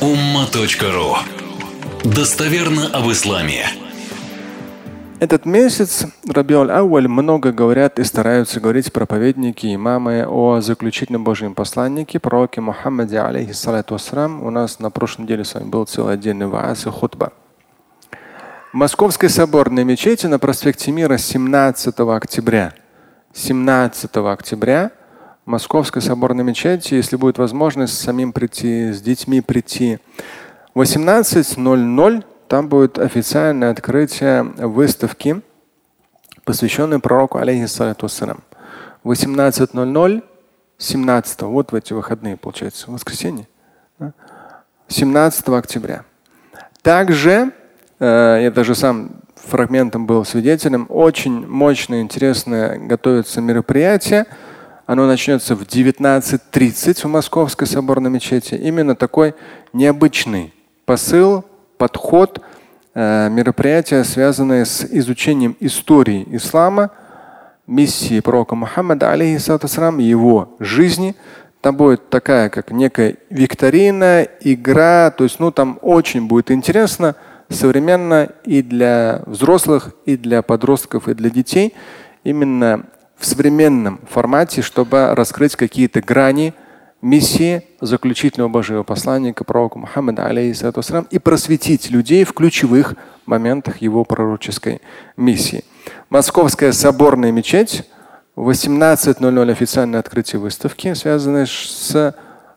umma.ru Достоверно об исламе. Этот месяц Рабиоль Ауаль много говорят и стараются говорить проповедники, имамы о заключительном Божьем посланнике, пророке Мухаммаде, алейхиссалату вассалам. У нас на прошлой неделе с вами был целый отдельный ваас и хутба. В Московской соборной мечети на проспекте Мира 17 октября, 17 октября Московской соборной мечети, если будет возможность самим прийти, с детьми прийти. 18.00 там будет официальное открытие выставки, посвященной пророку алейхиссалату вассалам. 18.00 17 вот в эти выходные, получается, воскресенье, 17 октября. Также, э, я даже сам фрагментом был свидетелем, очень мощное, интересное готовится мероприятие – оно начнется в 19.30 в Московской соборной мечети. Именно такой необычный посыл, подход, э, мероприятия, связанные с изучением истории ислама, миссии пророка Мухаммада, алейхиссалам, его жизни. Там будет такая, как некая викторина, игра. То есть, ну, там очень будет интересно, современно и для взрослых, и для подростков, и для детей. Именно в современном формате, чтобы раскрыть какие-то грани миссии заключительного Божьего посланника пророка Мухаммада алейхиссалам и просветить людей в ключевых моментах его пророческой миссии. Московская соборная мечеть в 18.00 официальное открытие выставки, связанное с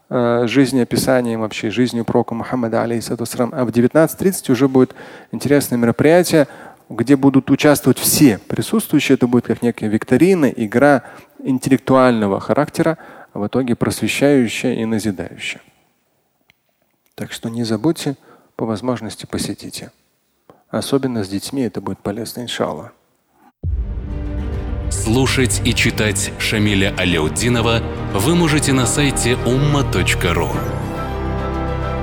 э, жизнеописанием вообще жизнью пророка Мухаммада алейхиссалам. А в 19.30 уже будет интересное мероприятие где будут участвовать все присутствующие. Это будет как некая викторина, игра интеллектуального характера, а в итоге просвещающая и назидающая. Так что не забудьте, по возможности посетите. Особенно с детьми это будет полезно, иншаллах. Слушать и читать Шамиля Аляутдинова вы можете на сайте umma.ru.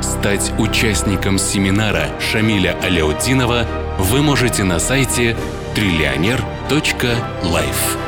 Стать участником семинара Шамиля Аляутдинова – вы можете на сайте триллионер.life.